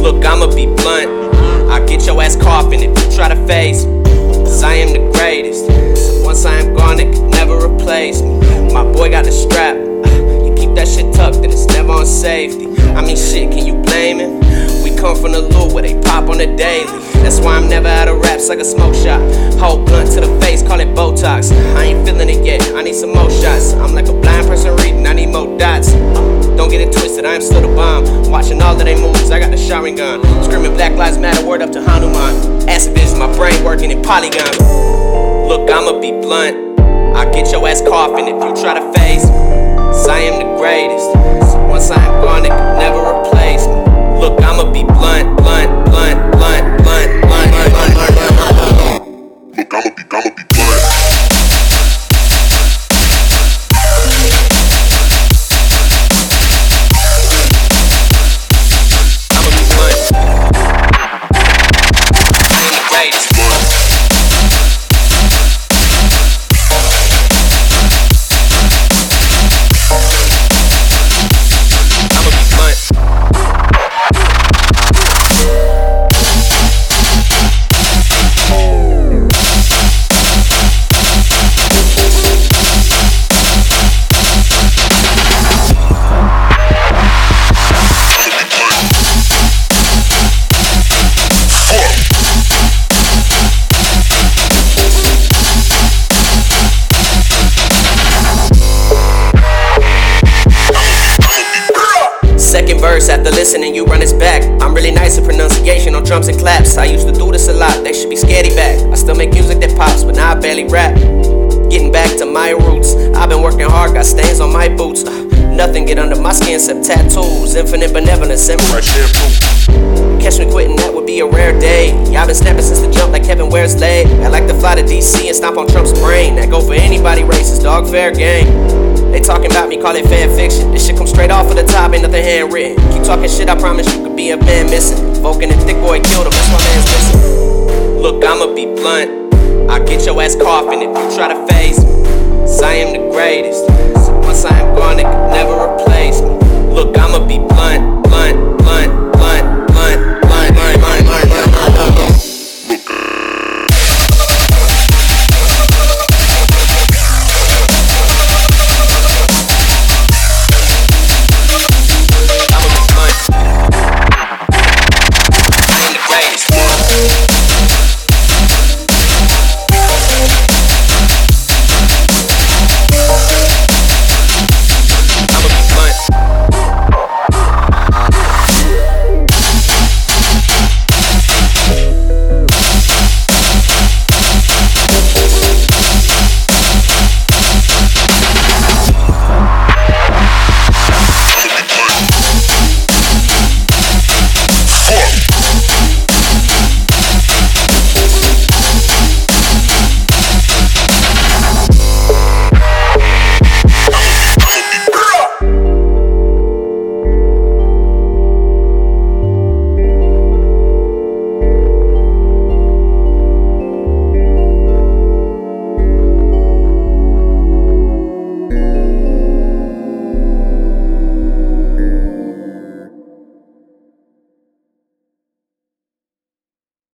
Look, I'ma be blunt. I get your ass coughing if you try to face. Cause I am the greatest. So once I am gone, it can never replace me. My boy got the strap. You keep that shit tucked and it's never on safety. I mean, shit, can you blame him? We come from the loop where they pop on the daily. That's why I'm never out of raps like a smoke shot. Hold blunt to the face, Watching all of their moves, I got the showering gun. Screaming Black Lives Matter, word up to Hanuman. Acid vision, my brain working in polygon. Look, I'ma be blunt. I get your ass coughing if you try to face. Cause I am the greatest. So once I am gone, it can never after listening, you run his back. I'm really nice at pronunciation on drums and claps. I used to do this a lot, they should be scaredy back. I still make music that pops, but now I barely rap. Getting back to my roots, I've been working hard, got stains on my boots. Uh, nothing get under my skin except tattoos, infinite benevolence and Fresh. Catch me quitting, that would be a rare day. Y'all been snapping since the jump like Kevin Ware's leg. I like to fly to DC and stomp on Trump's brain. That go for anybody racist, dog, fair game. They talking about me, call it fan fiction. This shit come straight off of the top, ain't nothing handwritten. Keep talking shit, I promise you could be a man missing. Vulcan and Thicc Boy killed him, that's my man's missing. Look, I'ma be blunt. I get your ass coughing if you try to face me. Cause I am the greatest.